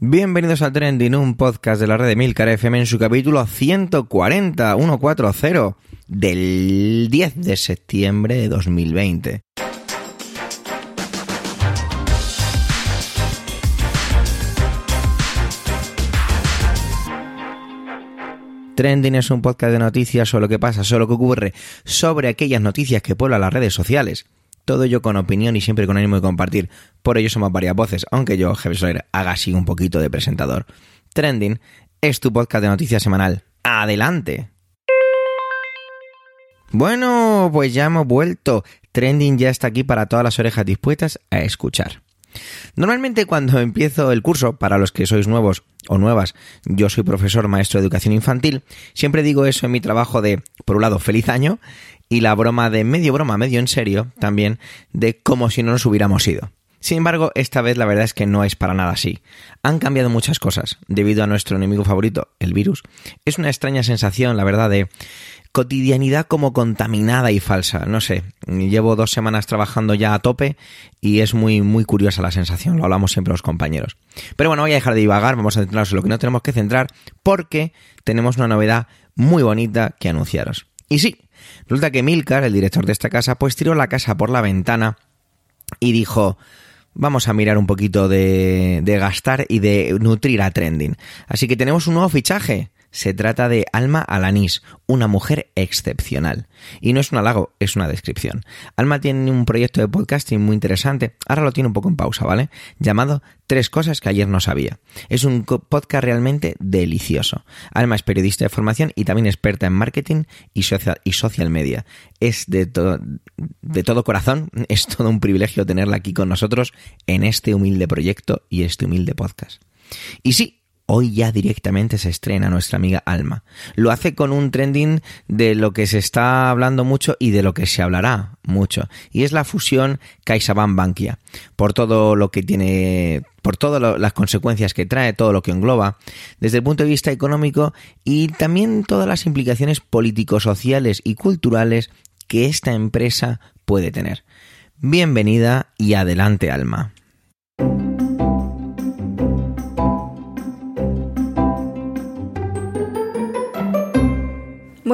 Bienvenidos al Trending, un podcast de la red de Milcar FM en su capítulo 140, 140, del 10 de septiembre de 2020. Trending es un podcast de noticias sobre lo que pasa, sobre lo que ocurre, sobre aquellas noticias que pueblan las redes sociales. Todo ello con opinión y siempre con ánimo de compartir. Por ello somos varias voces, aunque yo, Jefe Soler, haga así un poquito de presentador. Trending es tu podcast de noticias semanal. ¡Adelante! Bueno, pues ya hemos vuelto. Trending ya está aquí para todas las orejas dispuestas a escuchar. Normalmente cuando empiezo el curso, para los que sois nuevos o nuevas, yo soy profesor maestro de educación infantil, siempre digo eso en mi trabajo de, por un lado, feliz año y la broma de medio broma, medio en serio, también de como si no nos hubiéramos ido. Sin embargo, esta vez la verdad es que no es para nada así. Han cambiado muchas cosas debido a nuestro enemigo favorito, el virus. Es una extraña sensación, la verdad, de cotidianidad como contaminada y falsa. No sé, llevo dos semanas trabajando ya a tope y es muy, muy curiosa la sensación. Lo hablamos siempre los compañeros. Pero bueno, voy a dejar de divagar, vamos a centrarnos en lo que no tenemos que centrar porque tenemos una novedad muy bonita que anunciaros. Y sí, resulta que Milcar, el director de esta casa, pues tiró la casa por la ventana y dijo, vamos a mirar un poquito de, de, gastar y de nutrir a Trending. Así que tenemos un nuevo fichaje. Se trata de Alma Alanis, una mujer excepcional. Y no es un halago, es una descripción. Alma tiene un proyecto de podcasting muy interesante, ahora lo tiene un poco en pausa, ¿vale? Llamado Tres cosas que ayer no sabía. Es un podcast realmente delicioso. Alma es periodista de formación y también experta en marketing y social, y social media. Es de, to de todo corazón, es todo un privilegio tenerla aquí con nosotros en este humilde proyecto y este humilde podcast. Y sí, Hoy ya directamente se estrena nuestra amiga Alma. Lo hace con un trending de lo que se está hablando mucho y de lo que se hablará mucho. Y es la fusión CaixaBank Bankia. Por todo lo que tiene, por todas las consecuencias que trae, todo lo que engloba, desde el punto de vista económico y también todas las implicaciones político-sociales y culturales que esta empresa puede tener. Bienvenida y adelante, Alma.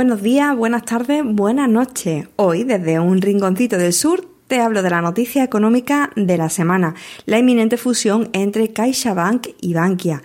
Buenos días, buenas tardes, buenas noches. Hoy, desde un rinconcito del sur, te hablo de la noticia económica de la semana, la inminente fusión entre CaixaBank y Bankia.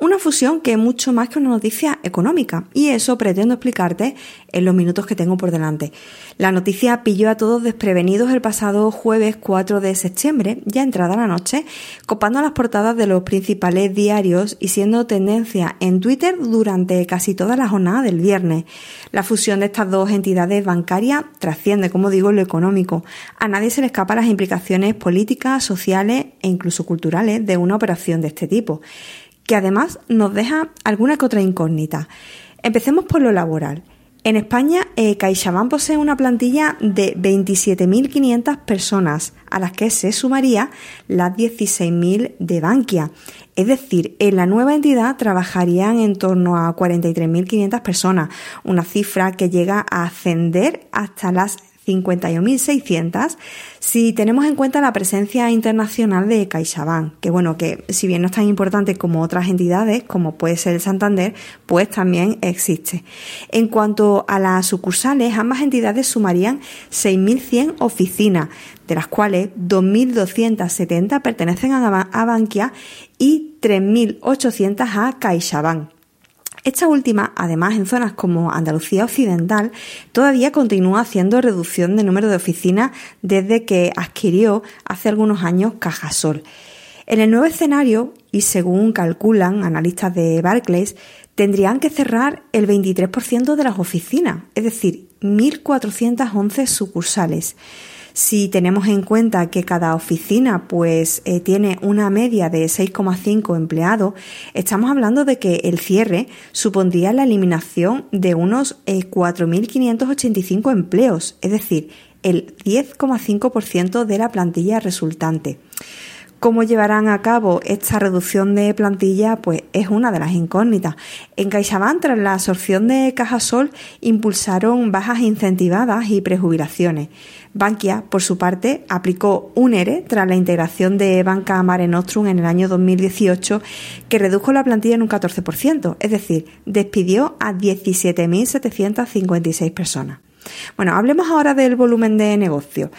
Una fusión que es mucho más que una noticia económica y eso pretendo explicarte en los minutos que tengo por delante. La noticia pilló a todos desprevenidos el pasado jueves 4 de septiembre, ya entrada la noche, copando las portadas de los principales diarios y siendo tendencia en Twitter durante casi toda la jornada del viernes. La fusión de estas dos entidades bancarias trasciende, como digo, lo económico. A nadie se le escapa las implicaciones políticas, sociales e incluso culturales de una operación de este tipo que además nos deja alguna que otra incógnita. Empecemos por lo laboral. En España, eh, posee una plantilla de 27.500 personas, a las que se sumaría las 16.000 de Bankia. Es decir, en la nueva entidad trabajarían en torno a 43.500 personas, una cifra que llega a ascender hasta las 51.600 si tenemos en cuenta la presencia internacional de CaixaBank, que bueno, que si bien no es tan importante como otras entidades, como puede ser el Santander, pues también existe. En cuanto a las sucursales, ambas entidades sumarían 6.100 oficinas, de las cuales 2.270 pertenecen a Bankia y 3.800 a CaixaBank. Esta última, además en zonas como Andalucía Occidental, todavía continúa haciendo reducción de número de oficinas desde que adquirió hace algunos años Cajasol. En el nuevo escenario, y según calculan analistas de Barclays, tendrían que cerrar el 23% de las oficinas, es decir, 1.411 sucursales. Si tenemos en cuenta que cada oficina pues eh, tiene una media de 6,5 empleados, estamos hablando de que el cierre supondría la eliminación de unos 4.585 eh, empleos, es decir, el 10,5% de la plantilla resultante. Cómo llevarán a cabo esta reducción de plantilla, pues es una de las incógnitas. En CaixaBank, tras la absorción de Cajasol, impulsaron bajas incentivadas y prejubilaciones. Bankia, por su parte, aplicó un ERE tras la integración de Banca Mare Nostrum en el año 2018, que redujo la plantilla en un 14%, es decir, despidió a 17.756 personas. Bueno, hablemos ahora del volumen de negocio.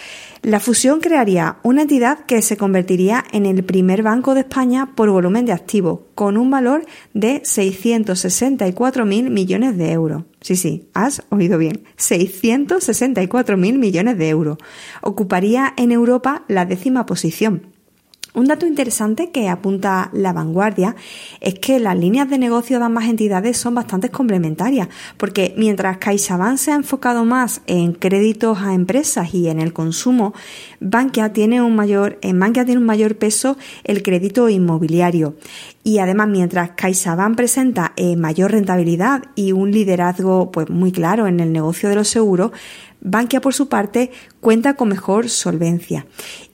La fusión crearía una entidad que se convertiría en el primer banco de España por volumen de activos, con un valor de 664.000 millones de euros. Sí, sí, has oído bien. 664.000 millones de euros. Ocuparía en Europa la décima posición. Un dato interesante que apunta la vanguardia es que las líneas de negocio de ambas entidades son bastante complementarias, porque mientras CaixaBank se ha enfocado más en créditos a empresas y en el consumo, Bankia tiene un mayor, en tiene un mayor peso el crédito inmobiliario. Y además, mientras CaixaBank presenta eh, mayor rentabilidad y un liderazgo pues, muy claro en el negocio de los seguros, Bankia, por su parte, cuenta con mejor solvencia.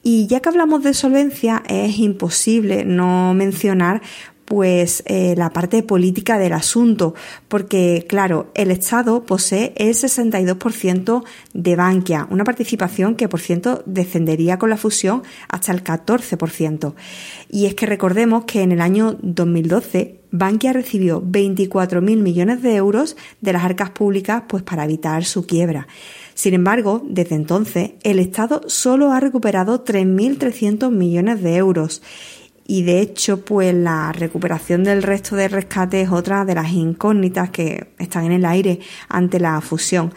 Y ya que hablamos de solvencia, es imposible no mencionar pues eh, la parte política del asunto, porque claro, el Estado posee el 62% de Bankia, una participación que por cierto descendería con la fusión hasta el 14%. Y es que recordemos que en el año 2012 Bankia recibió 24.000 millones de euros de las arcas públicas pues para evitar su quiebra. Sin embargo, desde entonces, el Estado solo ha recuperado 3.300 millones de euros. Y de hecho, pues la recuperación del resto de rescate es otra de las incógnitas que están en el aire ante la fusión.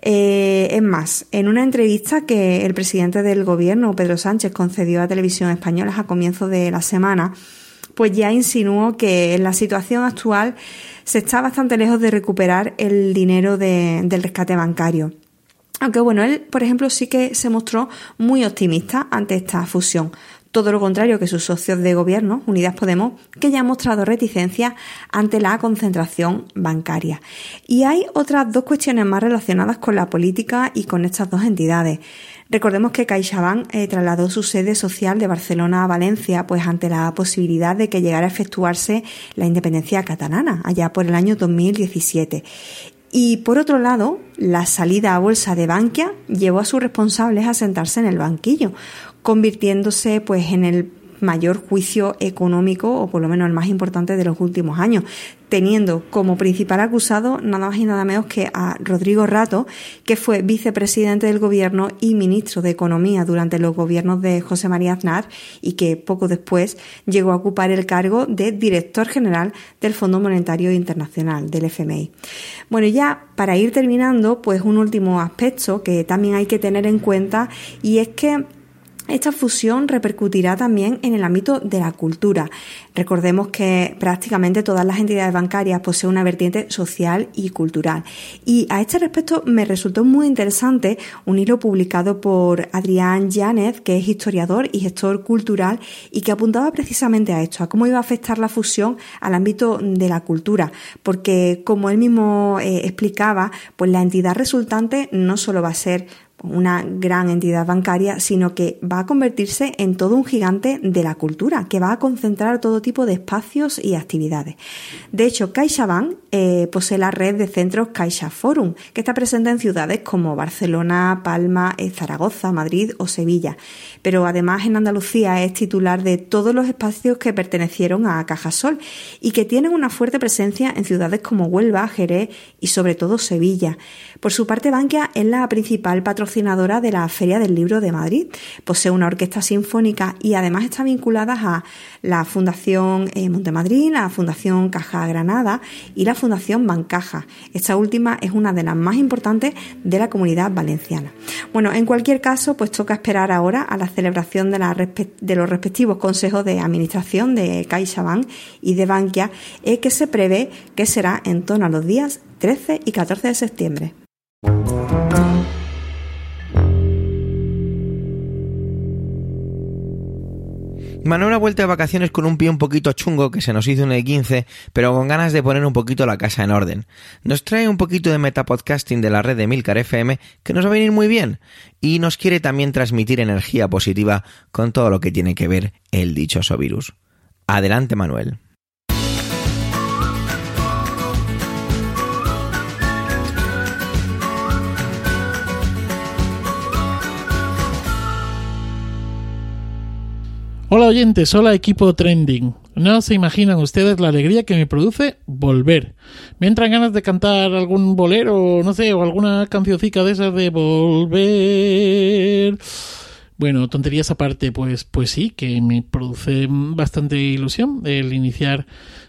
Eh, es más, en una entrevista que el presidente del gobierno, Pedro Sánchez, concedió a Televisión Española a comienzos de la semana, pues ya insinuó que en la situación actual se está bastante lejos de recuperar el dinero del rescate bancario. Aunque bueno, él, por ejemplo, sí que se mostró muy optimista ante esta fusión. Todo lo contrario que sus socios de gobierno, Unidas Podemos, que ya han mostrado reticencia ante la concentración bancaria. Y hay otras dos cuestiones más relacionadas con la política y con estas dos entidades. Recordemos que CaixaBank eh, trasladó su sede social de Barcelona a Valencia, pues ante la posibilidad de que llegara a efectuarse la independencia catalana, allá por el año 2017. Y por otro lado, la salida a bolsa de Bankia llevó a sus responsables a sentarse en el banquillo, convirtiéndose pues en el mayor juicio económico, o por lo menos el más importante de los últimos años, teniendo como principal acusado nada más y nada menos que a Rodrigo Rato, que fue vicepresidente del gobierno y ministro de Economía durante los gobiernos de José María Aznar y que poco después llegó a ocupar el cargo de director general del Fondo Monetario Internacional, del FMI. Bueno, ya para ir terminando, pues un último aspecto que también hay que tener en cuenta y es que esta fusión repercutirá también en el ámbito de la cultura. Recordemos que prácticamente todas las entidades bancarias poseen una vertiente social y cultural. Y a este respecto me resultó muy interesante un hilo publicado por Adrián Yánez, que es historiador y gestor cultural, y que apuntaba precisamente a esto, a cómo iba a afectar la fusión al ámbito de la cultura. Porque, como él mismo eh, explicaba, pues la entidad resultante no solo va a ser una gran entidad bancaria, sino que va a convertirse en todo un gigante de la cultura, que va a concentrar todo tipo de espacios y actividades. De hecho, CaixaBank eh, posee la red de centros Caixa Forum, que está presente en ciudades como Barcelona, Palma, eh, Zaragoza, Madrid o Sevilla. Pero además en Andalucía es titular de todos los espacios que pertenecieron a Cajasol y que tienen una fuerte presencia en ciudades como Huelva, Jerez y sobre todo Sevilla. Por su parte, Bankia es la principal patrocinadora de la Feria del Libro de Madrid. Posee una orquesta sinfónica y además está vinculada a la Fundación eh, Montemadrid, la Fundación Caja Granada y la Fundación Bancaja. Esta última es una de las más importantes de la comunidad valenciana. Bueno, en cualquier caso, pues toca esperar ahora a la celebración de, los respectivos consejos de administración de CaixaBank y de Bankia, eh, que se prevé que será en torno a los días 13 y 14 de septiembre. Manuel ha vuelto de vacaciones con un pie un poquito chungo que se nos hizo un E15, pero con ganas de poner un poquito la casa en orden. Nos trae un poquito de metapodcasting de la red de Milcar FM que nos va a venir muy bien y nos quiere también transmitir energía positiva con todo lo que tiene que ver el dichoso virus. Adelante Manuel. Hola oyentes, hola equipo trending. No se imaginan ustedes la alegría que me produce volver. Me entran ganas de cantar algún bolero, no sé, o alguna cancioncica de esas de volver. Bueno, tonterías aparte, pues, pues sí, que me produce bastante ilusión el iniciar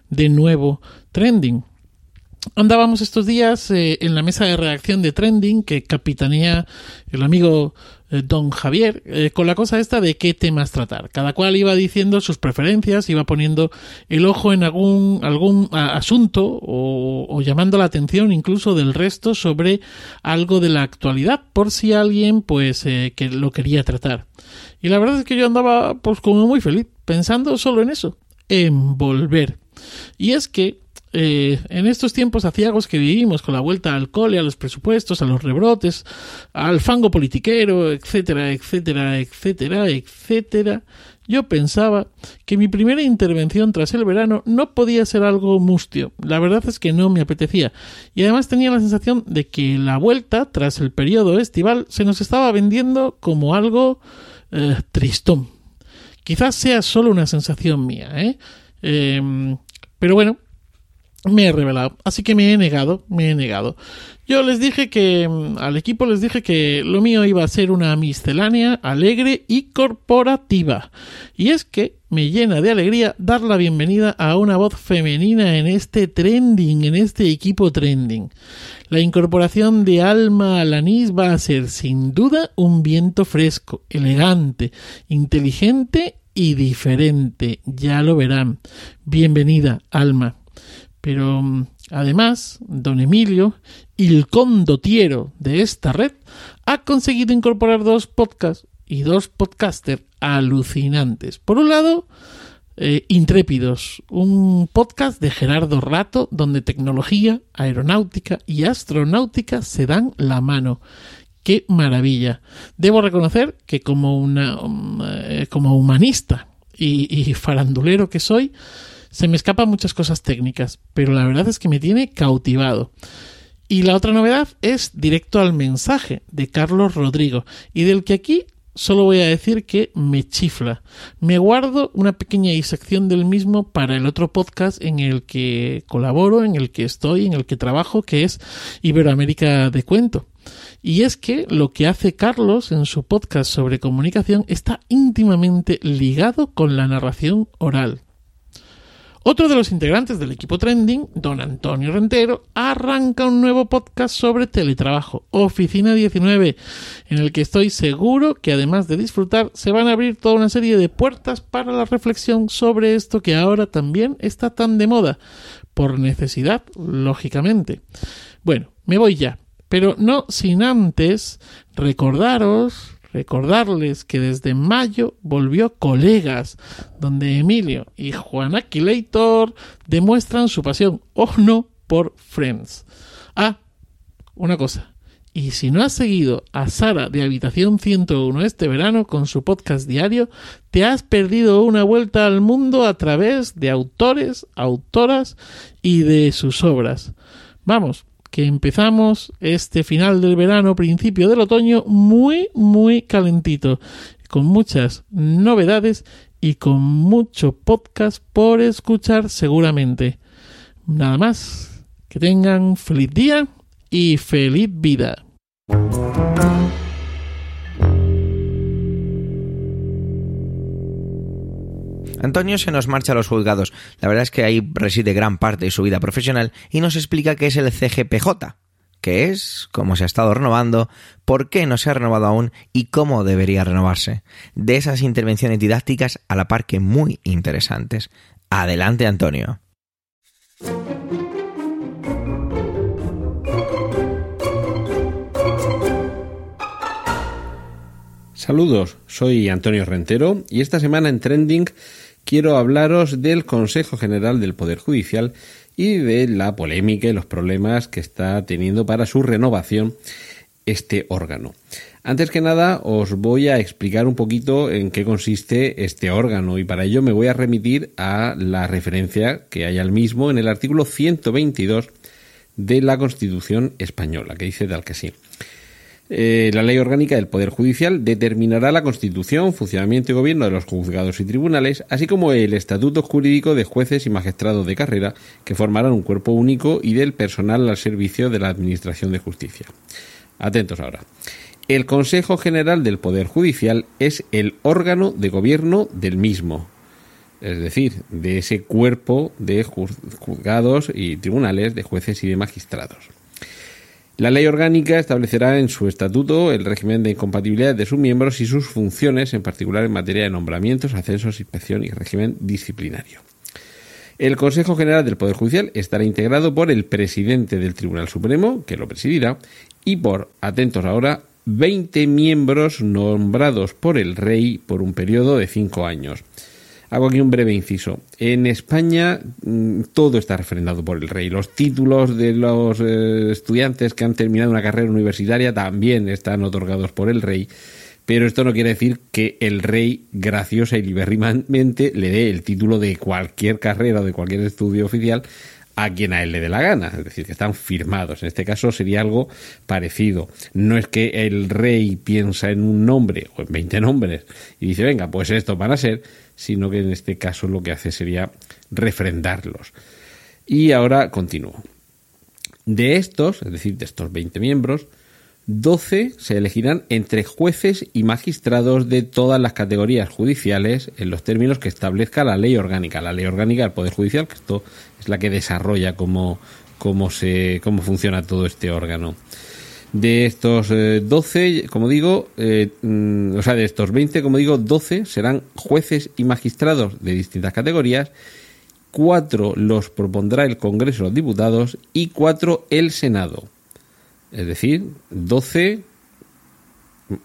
de nuevo trending. Andábamos estos días eh, en la mesa de redacción de Trending que capitanea el amigo don Javier eh, con la cosa esta de qué temas tratar. Cada cual iba diciendo sus preferencias, iba poniendo el ojo en algún, algún asunto o, llamando la atención incluso del resto sobre algo de la actualidad por si alguien pues que lo quería tratar. Y la verdad es que yo andaba pues como muy feliz pensando solo en eso, en volver. Y es que eh, en estos tiempos aciagos que vivimos, con la vuelta al cole, a los presupuestos, a los rebrotes, al fango politiquero, etcétera, etcétera, etcétera, etcétera, yo pensaba que mi primera intervención tras el verano no podía ser algo mustio. La verdad es que no me apetecía. Y además tenía la sensación de que la vuelta, tras el periodo estival, se nos estaba vendiendo como algo eh, tristón. Quizás sea solo una sensación mía, ¿eh? eh pero bueno, me he revelado. Así que me he negado, me he negado. Yo les dije que mm, al equipo les dije que lo mío iba a ser una miscelánea alegre y corporativa. Y es que me llena de alegría dar la bienvenida a una voz femenina en este trending, en este equipo trending. La incorporación de Alma Alanis va a ser sin duda un viento fresco, elegante, inteligente y diferente. Ya lo verán. Bienvenida, Alma. Pero mm, además, don Emilio, el condotiero de esta red, ha conseguido incorporar dos podcasts y dos podcasters alucinantes. Por un lado, eh, Intrépidos, un podcast de Gerardo Rato donde tecnología, aeronáutica y astronáutica se dan la mano. ¡Qué maravilla! Debo reconocer que como, una, mm, eh, como humanista y farandulero que soy, se me escapan muchas cosas técnicas, pero la verdad es que me tiene cautivado. Y la otra novedad es directo al mensaje de Carlos Rodrigo, y del que aquí solo voy a decir que me chifla. Me guardo una pequeña disección del mismo para el otro podcast en el que colaboro, en el que estoy, en el que trabajo, que es Iberoamérica de Cuento. Y es que lo que hace Carlos en su podcast sobre comunicación está íntimamente ligado con la narración oral. Otro de los integrantes del equipo Trending, don Antonio Rentero, arranca un nuevo podcast sobre teletrabajo, Oficina 19, en el que estoy seguro que además de disfrutar, se van a abrir toda una serie de puertas para la reflexión sobre esto que ahora también está tan de moda, por necesidad, lógicamente. Bueno, me voy ya, pero no sin antes recordaros Recordarles que desde mayo volvió Colegas, donde Emilio y Juan Aquilator demuestran su pasión o no por Friends. Ah, una cosa. Y si no has seguido a Sara de Habitación 101 este verano con su podcast diario, te has perdido una vuelta al mundo a través de autores, autoras y de sus obras. Vamos, que empezamos este final del verano, principio del otoño, muy, muy calentito, con muchas novedades y con mucho podcast por escuchar seguramente. Nada más, que tengan feliz día y feliz vida. Antonio se nos marcha a los juzgados. La verdad es que ahí reside gran parte de su vida profesional y nos explica qué es el CGPJ, qué es, cómo se ha estado renovando, por qué no se ha renovado aún y cómo debería renovarse. De esas intervenciones didácticas a la par que muy interesantes. Adelante, Antonio. Saludos, soy Antonio Rentero y esta semana en Trending quiero hablaros del Consejo General del Poder Judicial y de la polémica y los problemas que está teniendo para su renovación este órgano. Antes que nada, os voy a explicar un poquito en qué consiste este órgano y para ello me voy a remitir a la referencia que hay al mismo en el artículo 122 de la Constitución española, que dice tal que sí. Eh, la ley orgánica del Poder Judicial determinará la constitución, funcionamiento y gobierno de los juzgados y tribunales, así como el estatuto jurídico de jueces y magistrados de carrera, que formarán un cuerpo único y del personal al servicio de la Administración de Justicia. Atentos ahora. El Consejo General del Poder Judicial es el órgano de gobierno del mismo, es decir, de ese cuerpo de juzgados y tribunales, de jueces y de magistrados. La ley orgánica establecerá en su estatuto el régimen de incompatibilidad de sus miembros y sus funciones, en particular en materia de nombramientos, ascensos, inspección y régimen disciplinario. El Consejo General del Poder Judicial estará integrado por el presidente del Tribunal Supremo, que lo presidirá, y por, atentos ahora, 20 miembros nombrados por el rey por un periodo de cinco años. Hago aquí un breve inciso. En España mm, todo está refrendado por el rey. Los títulos de los eh, estudiantes que han terminado una carrera universitaria también están otorgados por el rey. Pero esto no quiere decir que el rey graciosa y liberrimamente le dé el título de cualquier carrera o de cualquier estudio oficial a quien a él le dé la gana, es decir, que están firmados. En este caso sería algo parecido. No es que el rey piensa en un nombre o en 20 nombres y dice, venga, pues estos van a ser, sino que en este caso lo que hace sería refrendarlos. Y ahora continúo. De estos, es decir, de estos 20 miembros, 12 se elegirán entre jueces y magistrados de todas las categorías judiciales en los términos que establezca la ley orgánica. La ley orgánica del Poder Judicial, que esto es la que desarrolla cómo, cómo, se, cómo funciona todo este órgano. De estos 12, eh, como digo, eh, mm, o sea, de estos 20, como digo, 12 serán jueces y magistrados de distintas categorías, 4 los propondrá el Congreso de los Diputados y 4 el Senado. Es decir, 12,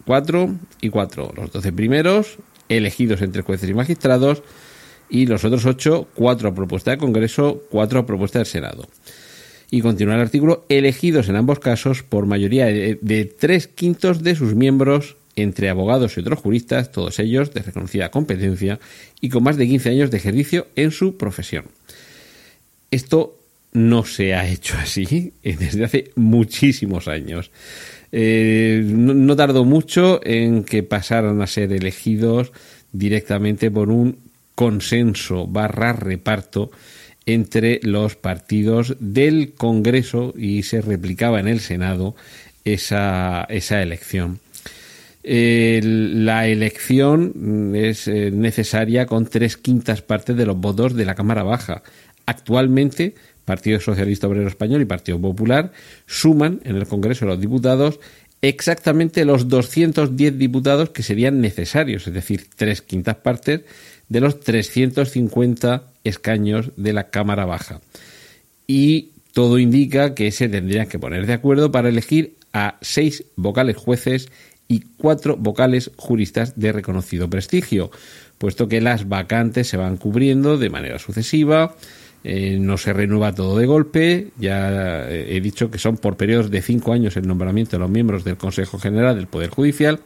4 y 4. Los 12 primeros elegidos entre jueces y magistrados y los otros 8, 4 a propuesta del Congreso, 4 a propuesta del Senado. Y continúa el artículo, elegidos en ambos casos por mayoría de, de tres quintos de sus miembros entre abogados y otros juristas, todos ellos de reconocida competencia y con más de 15 años de ejercicio en su profesión. Esto no se ha hecho así desde hace muchísimos años. Eh, no, tardó mucho en que pasaran a ser elegidos directamente por un consenso barra reparto entre los partidos del Congreso y se replicaba en el Senado esa, esa elección. la elección es eh, necesaria con tres quintas partes de los votos de la Cámara Baja. Actualmente Partido Socialista Obrero Español y Partido Popular, suman en el Congreso de los Diputados exactamente los 210 diputados que serían necesarios, es decir, tres quintas partes de los 350 escaños de la Cámara Baja. Y todo indica que se tendrían que poner de acuerdo para elegir a seis vocales jueces y cuatro vocales juristas de reconocido prestigio, puesto que las vacantes se van cubriendo de manera sucesiva, eh, no se renueva todo de golpe. Ya eh, he dicho que son por periodos de cinco años el nombramiento de los miembros del Consejo General del Poder Judicial.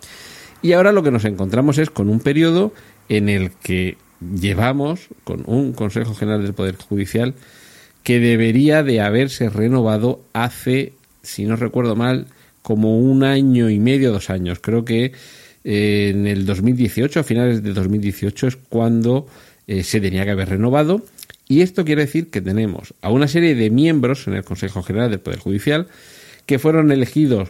Y ahora lo que nos encontramos es con un periodo en el que llevamos con un Consejo General del Poder Judicial que debería de haberse renovado hace, si no recuerdo mal, como un año y medio, dos años. Creo que eh, en el 2018, a finales de 2018, es cuando se tenía que haber renovado y esto quiere decir que tenemos a una serie de miembros en el Consejo General del Poder Judicial que fueron elegidos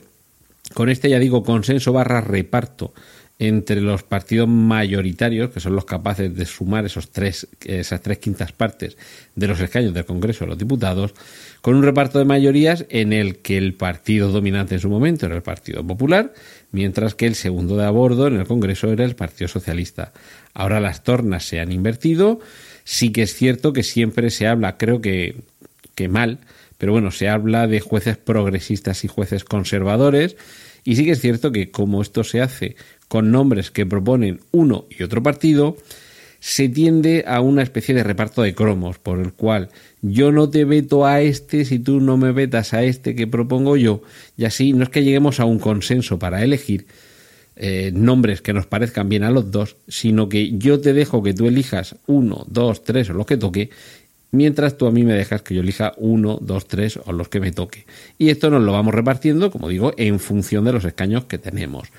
con este, ya digo, consenso barra reparto entre los partidos mayoritarios, que son los capaces de sumar esos tres, esas tres quintas partes de los escaños del Congreso de los Diputados, con un reparto de mayorías en el que el partido dominante en su momento era el Partido Popular, mientras que el segundo de a bordo en el Congreso era el Partido Socialista. Ahora las tornas se han invertido Sí que es cierto que siempre se habla, creo que, que mal, pero bueno, se habla de jueces progresistas y jueces conservadores. Y sí que es cierto que como esto se hace con nombres que proponen uno y otro partido, se tiende a una especie de reparto de cromos, por el cual yo no te veto a este si tú no me vetas a este que propongo yo, y así no es que lleguemos a un consenso para elegir eh, nombres que nos parezcan bien a los dos, sino que yo te dejo que tú elijas uno, dos, tres o los que toque, mientras tú a mí me dejas que yo elija uno, dos, tres o los que me toque. Y esto nos lo vamos repartiendo, como digo, en función de los escaños que tenemos.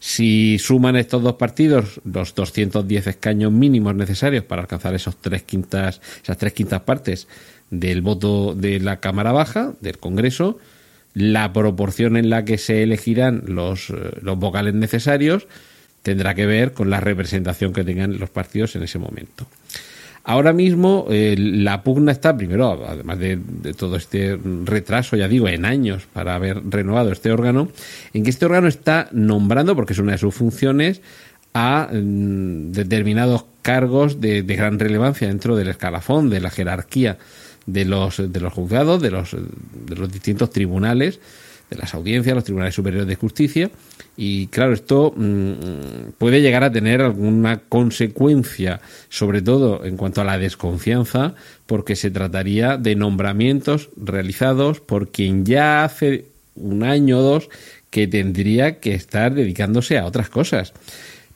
Si suman estos dos partidos los 210 escaños mínimos necesarios para alcanzar esos tres quintas, esas tres quintas partes del voto de la Cámara Baja, del Congreso, la proporción en la que se elegirán los, eh, los vocales necesarios tendrá que ver con la representación que tengan los partidos en ese momento. Ahora mismo eh, la pugna está, primero, además de, todo este retraso, ya digo, en años para haber renovado este órgano, en que este órgano está nombrando, porque es una de sus funciones, a mm, determinados cargos de, de, gran relevancia dentro del escalafón, de la jerarquía de los, de los juzgados, de los, de los distintos tribunales, de las audiencias, los tribunales superiores de justicia, y claro, esto mm, puede llegar a tener alguna consecuencia, sobre todo en cuanto a la desconfianza, porque se trataría de nombramientos realizados por quien ya hace un año o dos que tendría que estar dedicándose a otras cosas.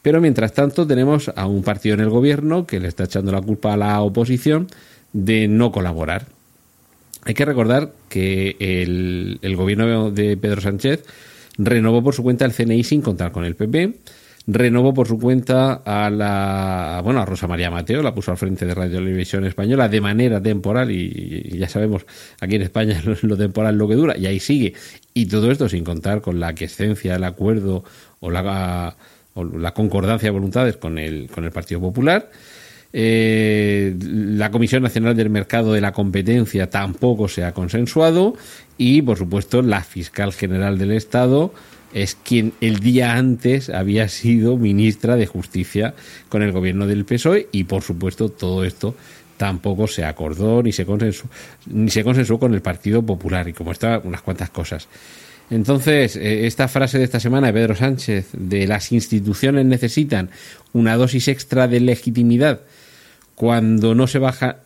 Pero mientras tanto tenemos a un partido en el gobierno que le está echando la culpa a la oposición de no colaborar. Hay que recordar que el, el gobierno de Pedro Sánchez renovó por su cuenta el CNI sin contar con el PP, renovó por su cuenta a la bueno a Rosa María Mateo, la puso al frente de Radio Televisión Española de manera temporal y, ya sabemos aquí en España lo, temporal lo que dura y ahí sigue y todo esto sin contar con la aquiescencia, el acuerdo o la, o la concordancia de voluntades con el con el Partido Popular. Eh, la Comisión Nacional del Mercado de la Competencia tampoco se ha consensuado y, por supuesto, la fiscal general del Estado es quien el día antes había sido ministra de Justicia con el gobierno del PSOE y, por supuesto, todo esto tampoco se acordó ni se consensuó, ni se consensuó con el Partido Popular y como está unas cuantas cosas. Entonces, eh, esta frase de esta semana de Pedro Sánchez de las instituciones necesitan una dosis extra de legitimidad cuando no se baja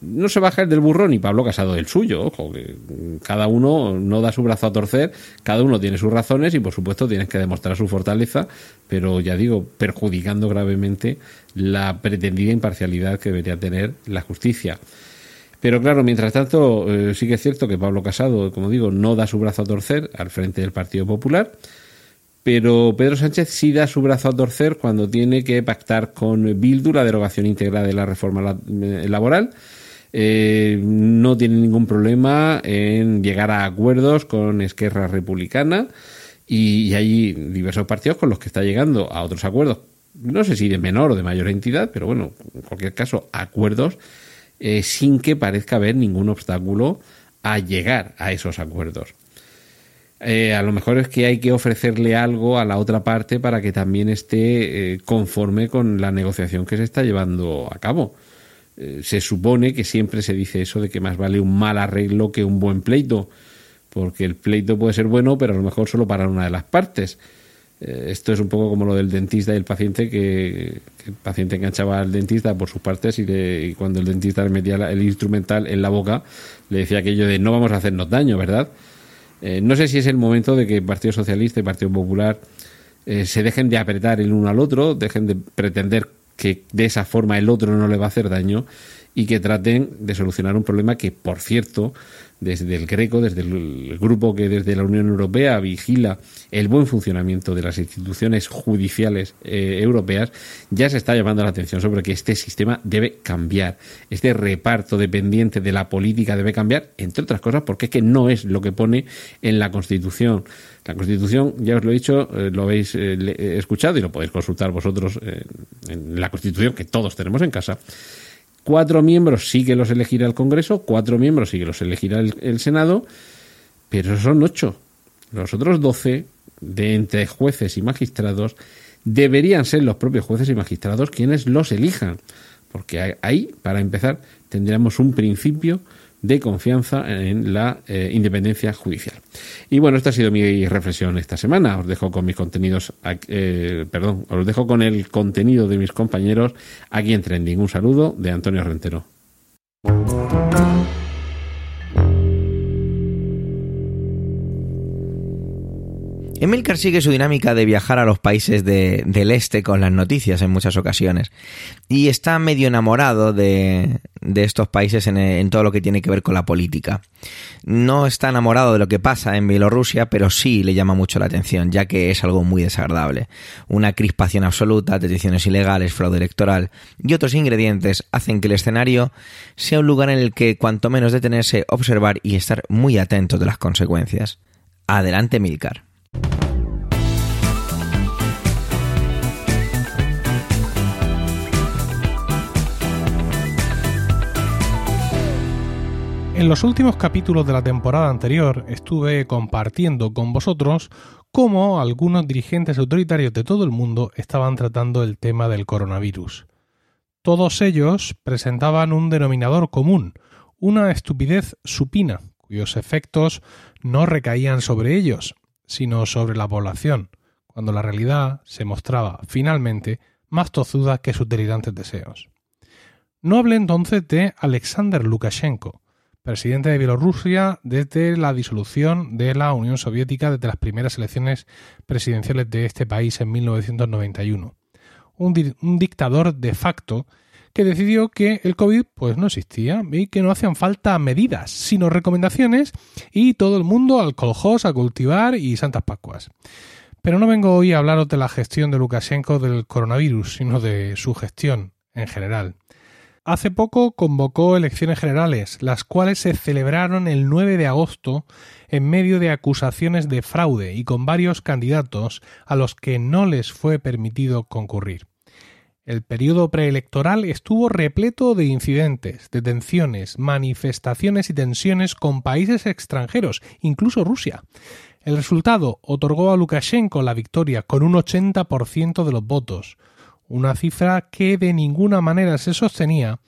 no se baja el del burro ni Pablo Casado del suyo, ojo, que cada uno no da su brazo a torcer, cada uno tiene sus razones y por supuesto tienes que demostrar su fortaleza, pero ya digo, perjudicando gravemente la pretendida imparcialidad que debería tener la justicia. Pero claro, mientras tanto, eh, sí que es cierto que Pablo Casado, como digo, no da su brazo a torcer al frente del Partido Popular pero Pedro Sánchez sí da su brazo a torcer cuando tiene que pactar con Bildu la derogación íntegra de la reforma eh, laboral. Eh, no tiene ningún problema en llegar a acuerdos con Esquerra Republicana y, hay diversos partidos con los que está llegando a otros acuerdos. No sé si de menor o de mayor entidad, pero bueno, en cualquier caso, acuerdos eh, sin que parezca haber ningún obstáculo a llegar a esos acuerdos. Eh, a lo mejor es que hay que ofrecerle algo a la otra parte para que también esté eh, conforme con la negociación que se está llevando a cabo. Eh, se supone que siempre se dice eso de que más vale un mal arreglo que un buen pleito, porque el pleito puede ser bueno, pero a lo mejor solo para una de las partes. esto es un poco como lo del dentista y el paciente, que, el paciente enganchaba al dentista por sus partes y, y cuando el dentista le metía el instrumental en la boca, le decía aquello de no vamos a hacernos daño, ¿verdad? Eh, no sé si es el momento de que el Partido Socialista y el Partido Popular eh, se dejen de apretar el uno al otro, dejen de pretender que de esa forma el otro no le va a hacer daño y que traten de solucionar un problema que, por cierto, desde el Greco, desde el grupo que desde la Unión Europea vigila el buen funcionamiento de las instituciones judiciales eh, europeas, ya se está llamando la atención sobre que este sistema debe cambiar. Este reparto dependiente de la política debe cambiar, entre otras cosas, porque es que no es lo que pone en la Constitución. La Constitución, ya os lo he dicho, eh, lo habéis eh, escuchado y lo podéis consultar vosotros en la Constitución que todos tenemos en casa Cuatro miembros sí que los elegirá el Congreso, cuatro miembros sí que los elegirá el, Senado, pero son ocho. Los otros doce, de entre jueces y magistrados, deberían ser los propios jueces y magistrados quienes los elijan. Porque ahí, para empezar, tendríamos un principio de confianza en la eh, independencia judicial. Y bueno, esta ha sido mi reflexión esta semana. Os dejo con mis contenidos, eh, perdón, os dejo con el contenido de mis compañeros aquí en Trending. Un saludo de Antonio Rentero. Emilcar sigue su dinámica de viajar a los países del este con las noticias en muchas ocasiones y está medio enamorado de, estos países en, todo lo que tiene que ver con la política. No está enamorado de lo que pasa en Bielorrusia, pero sí le llama mucho la atención, ya que es algo muy desagradable. Una crispación absoluta, detenciones ilegales, fraude electoral y otros ingredientes hacen que el escenario sea un lugar en el que cuanto menos detenerse, observar y estar muy atento de las consecuencias. Adelante, Milcar. En los últimos capítulos de la temporada anterior estuve compartiendo con vosotros cómo algunos dirigentes autoritarios de todo el mundo estaban tratando el tema del coronavirus. Todos ellos presentaban un denominador común, una estupidez supina, cuyos efectos no recaían sobre ellos, sino sobre la población, cuando la realidad se mostraba finalmente más tozuda que sus delirantes deseos. No hablé entonces de Alexander Lukashenko, presidente de Bielorrusia desde la disolución de la Unión Soviética desde las primeras elecciones presidenciales de este país en 1991. Un, un, dictador de facto que decidió que el COVID pues no existía y que no hacían falta medidas, sino recomendaciones y todo el mundo al a cultivar y santas pascuas. Pero no vengo hoy a hablaros de la gestión de Lukashenko del coronavirus, sino de su gestión en general. Hace poco convocó elecciones generales, las cuales se celebraron el 9 de agosto en medio de acusaciones de fraude y con varios candidatos a los que no les fue permitido concurrir. El periodo preelectoral estuvo repleto de incidentes, detenciones, manifestaciones y tensiones con países extranjeros, incluso Rusia. El resultado otorgó a Lukashenko la victoria con un 80% de los votos, una cifra que de ninguna manera se sostenía,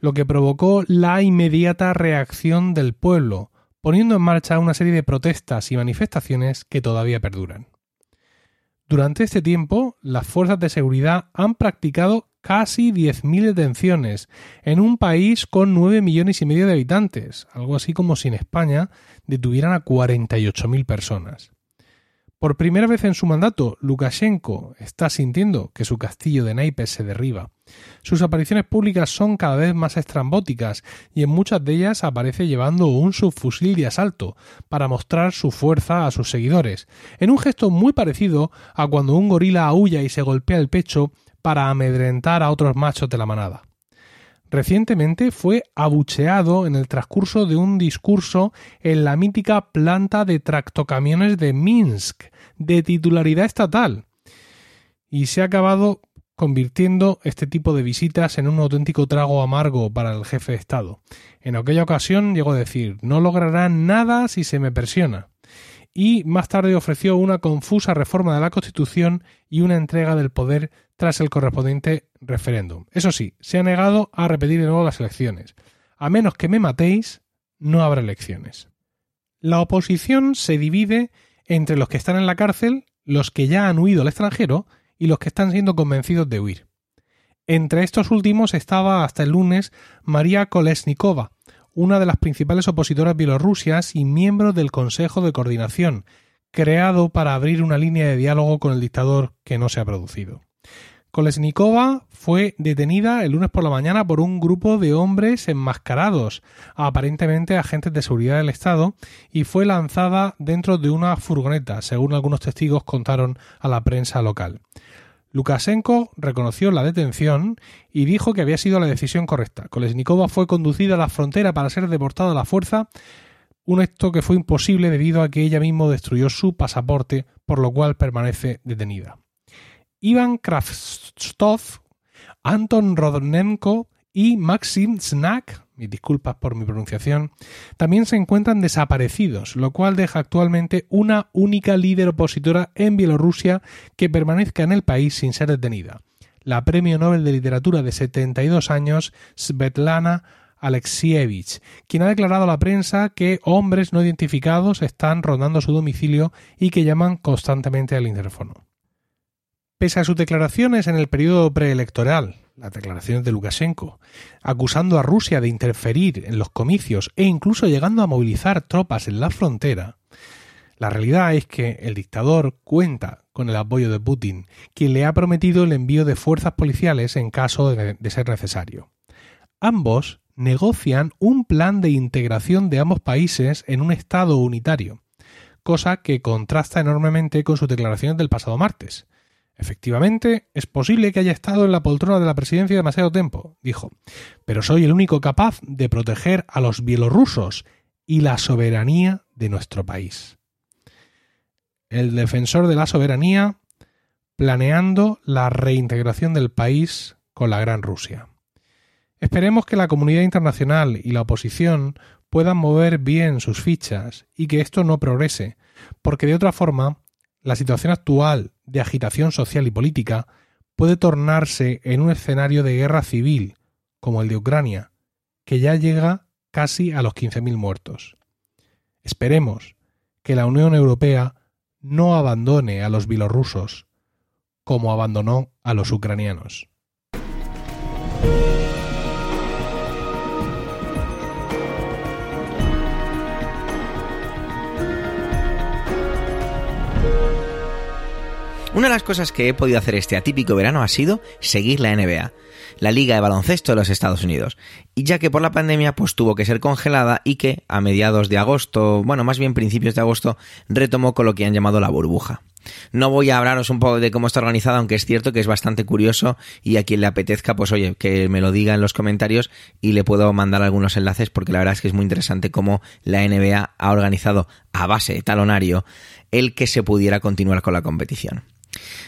lo que provocó la inmediata reacción del pueblo, poniendo en marcha una serie de protestas y manifestaciones que todavía perduran. Durante este tiempo, las fuerzas de seguridad han practicado casi 10.000 detenciones en un país con 9 millones y medio de habitantes, algo así como si en España detuvieran a 48.000 personas. Por primera vez en su mandato, Lukashenko está sintiendo que su castillo de naipes se derriba. Sus apariciones públicas son cada vez más estrambóticas y en muchas de ellas aparece llevando un subfusil de asalto para mostrar su fuerza a sus seguidores, en un gesto muy parecido a cuando un gorila aúlla y se golpea el pecho para amedrentar a otros machos de la manada. Recientemente fue abucheado en el transcurso de un discurso en la mítica planta de tractocamiones de Minsk, de titularidad estatal. Y se ha acabado convirtiendo este tipo de visitas en un auténtico trago amargo para el jefe de Estado. En aquella ocasión llegó a decir no lograrán nada si se me presiona. Y más tarde ofreció una confusa reforma de la Constitución y una entrega del poder tras el correspondiente referéndum. Eso sí, se ha negado a repetir de nuevo las elecciones. A menos que me matéis, no habrá elecciones. La oposición se divide entre los que están en la cárcel, los que ya han huido al extranjero y los que están siendo convencidos de huir. Entre estos últimos estaba hasta el lunes María Kolesnikova, una de las principales opositoras bielorrusias y miembro del Consejo de Coordinación, creado para abrir una línea de diálogo con el dictador que no se ha producido. Kolesnikova fue detenida el lunes por la mañana por un grupo de hombres enmascarados, aparentemente agentes de seguridad del Estado, y fue lanzada dentro de una furgoneta, según algunos testigos contaron a la prensa local. Lukashenko reconoció la detención y dijo que había sido la decisión correcta. Kolesnikova fue conducida a la frontera para ser deportada a la fuerza, un acto que fue imposible debido a que ella misma destruyó su pasaporte, por lo cual permanece detenida. Ivan Kravstov, Anton Rodnenko y Maxim Znak, mis disculpas por mi pronunciación, también se encuentran desaparecidos, lo cual deja actualmente una única líder opositora en Bielorrusia que permanezca en el país sin ser detenida. La Premio Nobel de Literatura de 72 años, Svetlana Alexievich, quien ha declarado a la prensa que hombres no identificados están rondando su domicilio y que llaman constantemente al interfono. Pese a sus declaraciones en el periodo preelectoral, las declaraciones de Lukashenko, acusando a Rusia de interferir en los comicios e incluso llegando a movilizar tropas en la frontera, la realidad es que el dictador cuenta con el apoyo de Putin, quien le ha prometido el envío de fuerzas policiales en caso de, ser necesario. Ambos negocian un plan de integración de ambos países en un Estado unitario, cosa que contrasta enormemente con sus declaraciones del pasado martes. Efectivamente, es posible que haya estado en la poltrona de la presidencia demasiado tiempo, dijo, pero soy el único capaz de proteger a los bielorrusos y la soberanía de nuestro país el defensor de la soberanía, planeando la reintegración del país con la Gran Rusia. Esperemos que la comunidad internacional y la oposición puedan mover bien sus fichas y que esto no progrese, porque de otra forma, la situación actual de agitación social y política puede tornarse en un escenario de guerra civil, como el de Ucrania, que ya llega casi a los 15.000 muertos. Esperemos que la Unión Europea no abandone a los bielorrusos como abandonó a los ucranianos. Una de las cosas que he podido hacer este atípico verano ha sido seguir la NBA, la Liga de Baloncesto de los Estados Unidos, y ya que por la pandemia pues tuvo que ser congelada y que a mediados de agosto, bueno, más bien principios de agosto, retomó con lo que han llamado la burbuja. No voy a hablaros un poco de cómo está organizada, aunque es cierto que es bastante curioso y a quien le apetezca, pues oye, que me lo diga en los comentarios y le puedo mandar algunos enlaces porque la verdad es que es muy interesante cómo la NBA ha organizado a base de talonario el que se pudiera continuar con la competición.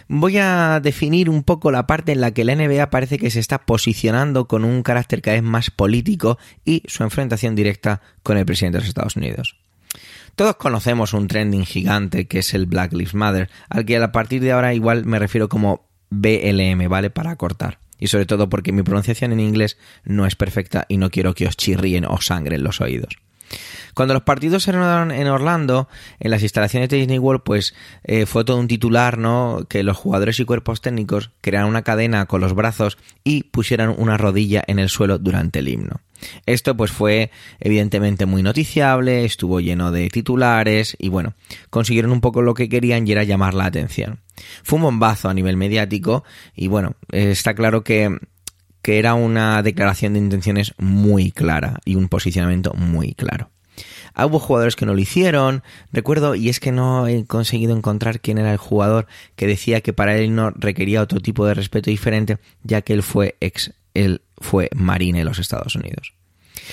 Voy a definir un poco la parte en la que la NBA parece que se está posicionando con un carácter cada vez más político y su enfrentación directa con el presidente de los Estados Unidos. Todos conocemos un trending gigante que es el Black Lives Matter, al que a partir de ahora igual me refiero como BLM, ¿vale? Para cortar. Y sobre todo porque mi pronunciación en inglés no es perfecta y no quiero que os chirríen o sangren los oídos. Cuando los partidos se renovaron en Orlando, en las instalaciones de Disney World, pues eh, fue todo un titular, ¿no? Que los jugadores y cuerpos técnicos crearan una cadena con los brazos y pusieran una rodilla en el suelo durante el himno. Esto pues fue evidentemente muy noticiable, estuvo lleno de titulares y bueno, consiguieron un poco lo que querían y era llamar la atención. Fue un bombazo a nivel mediático y bueno, está claro que que era una declaración de intenciones muy clara y un posicionamiento muy claro. Hubo jugadores que no lo hicieron, recuerdo, y es que no he conseguido encontrar quién era el jugador que decía que para él no requería otro tipo de respeto diferente, ya que él fue ex, él fue marine en los Estados Unidos.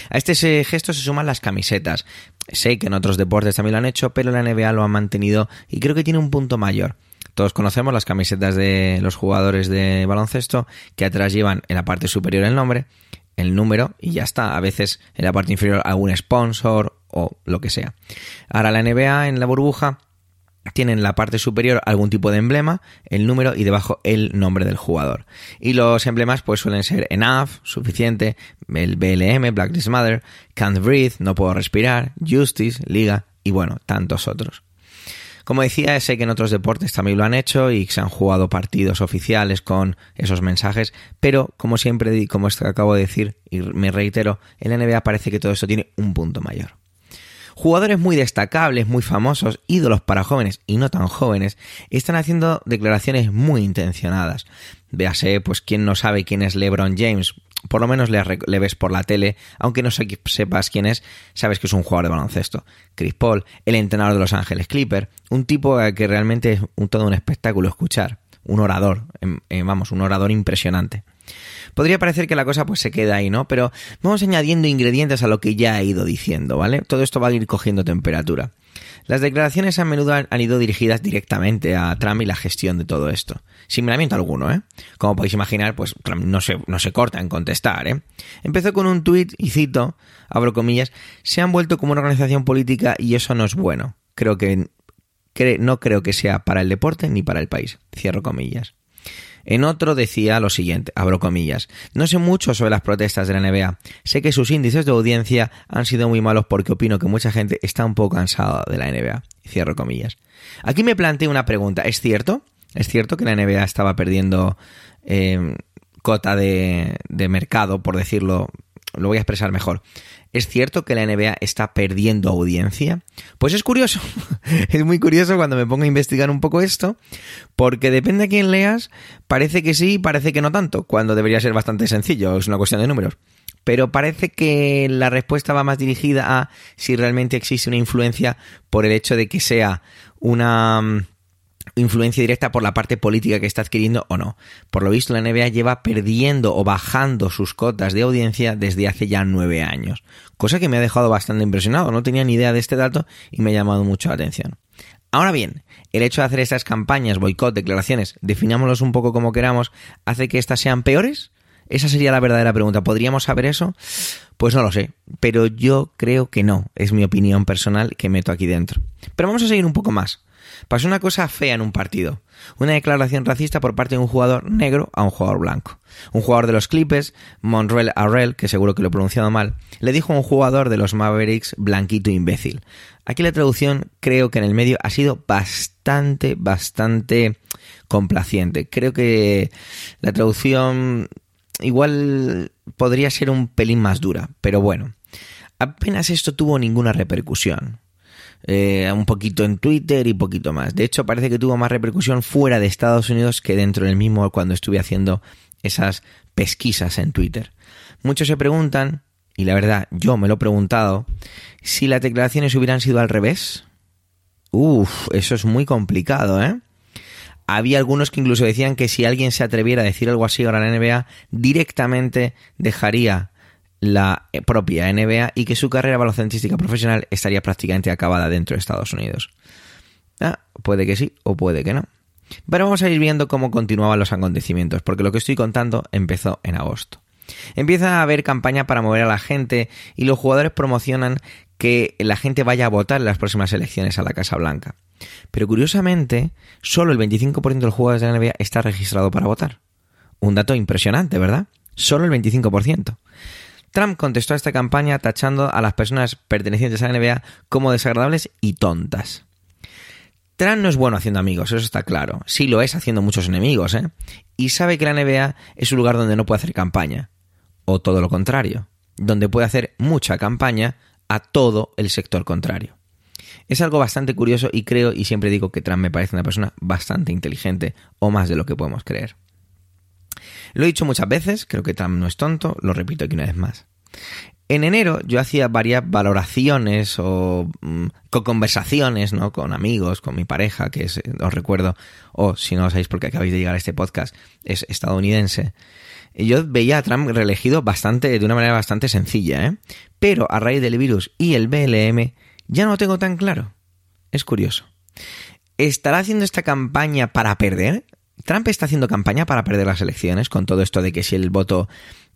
A este gesto se suman las camisetas. Sé que en otros deportes también lo han hecho, pero la NBA lo ha mantenido y creo que tiene un punto mayor. Todos conocemos las camisetas de los jugadores de baloncesto que atrás llevan en la parte superior el nombre, el número y ya está. A veces en la parte inferior algún sponsor o lo que sea. Ahora la NBA en la burbuja tiene en la parte superior algún tipo de emblema, el número y debajo el nombre del jugador. Y los emblemas pues suelen ser enough, suficiente, el BLM, Black Lives Matter, can't breathe, no puedo respirar, justice, liga y bueno, tantos otros. Como decía, sé que en otros deportes también lo han hecho y se han jugado partidos oficiales con esos mensajes, pero como siempre, como acabo de decir y me reitero, en la NBA parece que todo esto tiene un punto mayor. Jugadores muy destacables, muy famosos, ídolos para jóvenes y no tan jóvenes, están haciendo declaraciones muy intencionadas. Véase, pues, quién no sabe quién es LeBron James, por lo menos le, ves por la tele, aunque no sepas quién es, sabes que es un jugador de baloncesto. Chris Paul, el entrenador de Los Ángeles Clipper, un tipo que realmente es un, todo un espectáculo escuchar, un orador, em, em, vamos, un orador impresionante. Podría parecer que la cosa pues se queda ahí, ¿no? Pero vamos añadiendo ingredientes a lo que ya he ido diciendo, ¿vale? Todo esto va a ir cogiendo temperatura. Las declaraciones a menudo han ido dirigidas directamente a Trump y la gestión de todo esto. Sin miramiento alguno, ¿eh? Como podéis imaginar, pues no se, no se corta en contestar, ¿eh? Empezó con un tuit, y cito, abro comillas, se han vuelto como una organización política y eso no es bueno. Creo que, no creo que sea para el deporte ni para el país. Cierro comillas. En otro decía lo siguiente, abro comillas, no sé mucho sobre las protestas de la NBA, sé que sus índices de audiencia han sido muy malos porque opino que mucha gente está un poco cansada de la NBA. Cierro comillas. Aquí me planteo una pregunta, ¿es cierto? ¿Es cierto que la NBA estaba perdiendo eh, cota de, de mercado, por decirlo, lo voy a expresar mejor? ¿Es cierto que la NBA está perdiendo audiencia? Pues es curioso, es muy curioso cuando me pongo a investigar un poco esto, porque depende a quién leas, parece que sí, parece que no tanto, cuando debería ser bastante sencillo, es una cuestión de números. Pero parece que la respuesta va más dirigida a si realmente existe una influencia por el hecho de que sea una mm, influencia directa por la parte política que está adquiriendo o no. Por lo visto, la NBA lleva perdiendo o bajando sus cotas de audiencia desde hace ya nueve años, cosa que me ha dejado bastante impresionado. No tenía ni idea de este dato y me ha llamado mucho la atención. Ahora bien, el hecho de hacer estas campañas, boicot, declaraciones, definámoslos un poco como queramos, hace que estas sean peores. Esa sería la verdadera pregunta. ¿Podríamos saber eso? Pues no lo sé, pero yo creo que no. Es mi opinión personal que meto aquí dentro. Pero vamos a seguir un poco más. Pasó una cosa fea en un partido. Una declaración racista por parte de un jugador negro a un jugador blanco. Un jugador de los Clippers, Monreal Arrell, que seguro que lo he pronunciado mal, le dijo a un jugador de los Mavericks blanquito imbécil. Aquí la traducción creo que en el medio ha sido bastante, bastante complaciente. Creo que la traducción igual podría ser un pelín más dura, pero bueno. Apenas esto tuvo ninguna repercusión. Eh, un poquito en Twitter y poquito más. De hecho, parece que tuvo más repercusión fuera de Estados Unidos que dentro del mismo cuando estuve haciendo esas pesquisas en Twitter. Muchos se preguntan, y la verdad yo me lo he preguntado, si las declaraciones hubieran sido al revés. Uf, eso es muy complicado, ¿eh? Había algunos que incluso decían que si alguien se atreviera a decir algo así ahora en la NBA, directamente dejaría la propia NBA y que su carrera balocentística profesional estaría prácticamente acabada dentro de Estados Unidos. Ah, puede que sí o puede que no. Pero vamos a ir viendo cómo continuaban los acontecimientos, porque lo que estoy contando empezó en agosto. Empieza a haber campaña para mover a la gente y los jugadores promocionan que la gente vaya a votar en las próximas elecciones a la Casa Blanca. Pero curiosamente, solo el 25% de los jugadores de la NBA está registrado para votar. Un dato impresionante, ¿verdad? Solo el 25%. Trump contestó a esta campaña tachando a las personas pertenecientes a la NBA como desagradables y tontas. Trump no es bueno haciendo amigos, eso está claro. Sí lo es haciendo muchos enemigos, ¿eh? Y sabe que la NBA es un lugar donde no puede hacer campaña. O todo lo contrario, donde puede hacer mucha campaña a todo el sector contrario. Es algo bastante curioso y creo y siempre digo que Trump me parece una persona bastante inteligente o más de lo que podemos creer. Lo he dicho muchas veces, creo que Trump no es tonto, lo repito aquí una vez más. En enero yo hacía varias valoraciones o mm, conversaciones ¿no? con amigos, con mi pareja, que es, os recuerdo, o si no lo sabéis porque acabáis de llegar a este podcast, es estadounidense. Yo veía a Trump reelegido bastante, de una manera bastante sencilla, ¿eh? Pero a raíz del virus y el BLM ya no lo tengo tan claro. Es curioso. ¿Estará haciendo esta campaña para perder? Trump está haciendo campaña para perder las elecciones con todo esto de que si el voto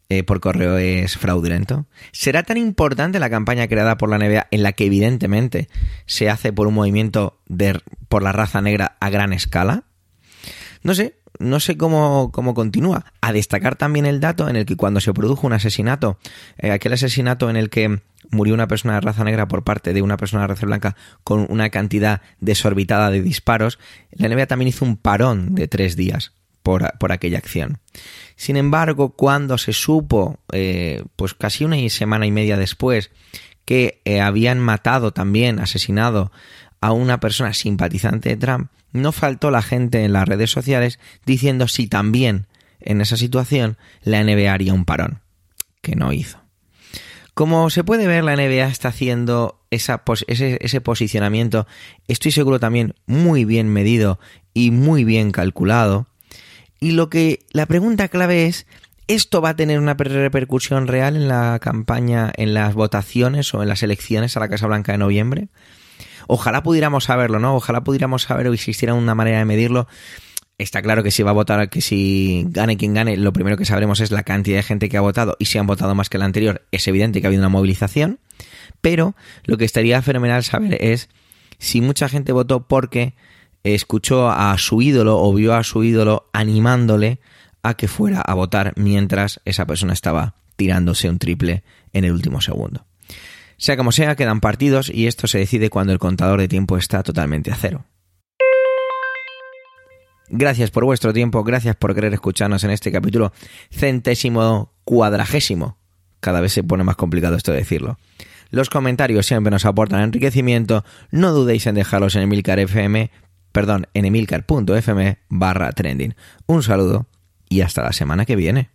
eh, por correo es fraudulento. ¿Será tan importante la campaña creada por la NBA en la que evidentemente se hace por un movimiento de, por la raza negra a gran escala? No sé, no sé cómo, cómo continúa. A destacar también el dato en el que cuando se produjo un asesinato, eh, aquel asesinato en el que murió una persona de raza negra por parte de una persona de raza blanca con una cantidad desorbitada de disparos, la NBA también hizo un parón de tres días por, por aquella acción. Sin embargo, cuando se supo, eh, pues casi una semana y media después, que eh, habían matado también, asesinado a una persona simpatizante de Trump, no faltó la gente en las redes sociales diciendo si también en esa situación la NBA haría un parón, que no hizo. Como se puede ver, la NBA está haciendo ese, ese posicionamiento, estoy seguro también muy bien medido y muy bien calculado, y lo que la pregunta clave es, ¿esto va a tener una repercusión real en la campaña, en las votaciones o en las elecciones a la Casa Blanca de noviembre? Ojalá pudiéramos saberlo, ¿no? Ojalá pudiéramos saber o existiera una manera de medirlo. Está claro que si va a votar, que si gane quien gane, lo primero que sabremos es la cantidad de gente que ha votado y si han votado más que el anterior, es evidente que ha habido una movilización. Pero lo que estaría fenomenal saber es si mucha gente votó porque escuchó a su ídolo o vio a su ídolo animándole a que fuera a votar mientras esa persona estaba tirándose un triple en el último segundo. Sea como sea, quedan partidos y esto se decide cuando el contador de tiempo está totalmente a cero. Gracias por vuestro tiempo, gracias por querer escucharnos en este capítulo centésimo cuadragésimo. Cada vez se pone más complicado esto de decirlo. Los comentarios siempre nos aportan enriquecimiento, no dudéis en dejarlos en Emilcar FM, perdón, en emilcar.fm barra trending. Un saludo y hasta la semana que viene.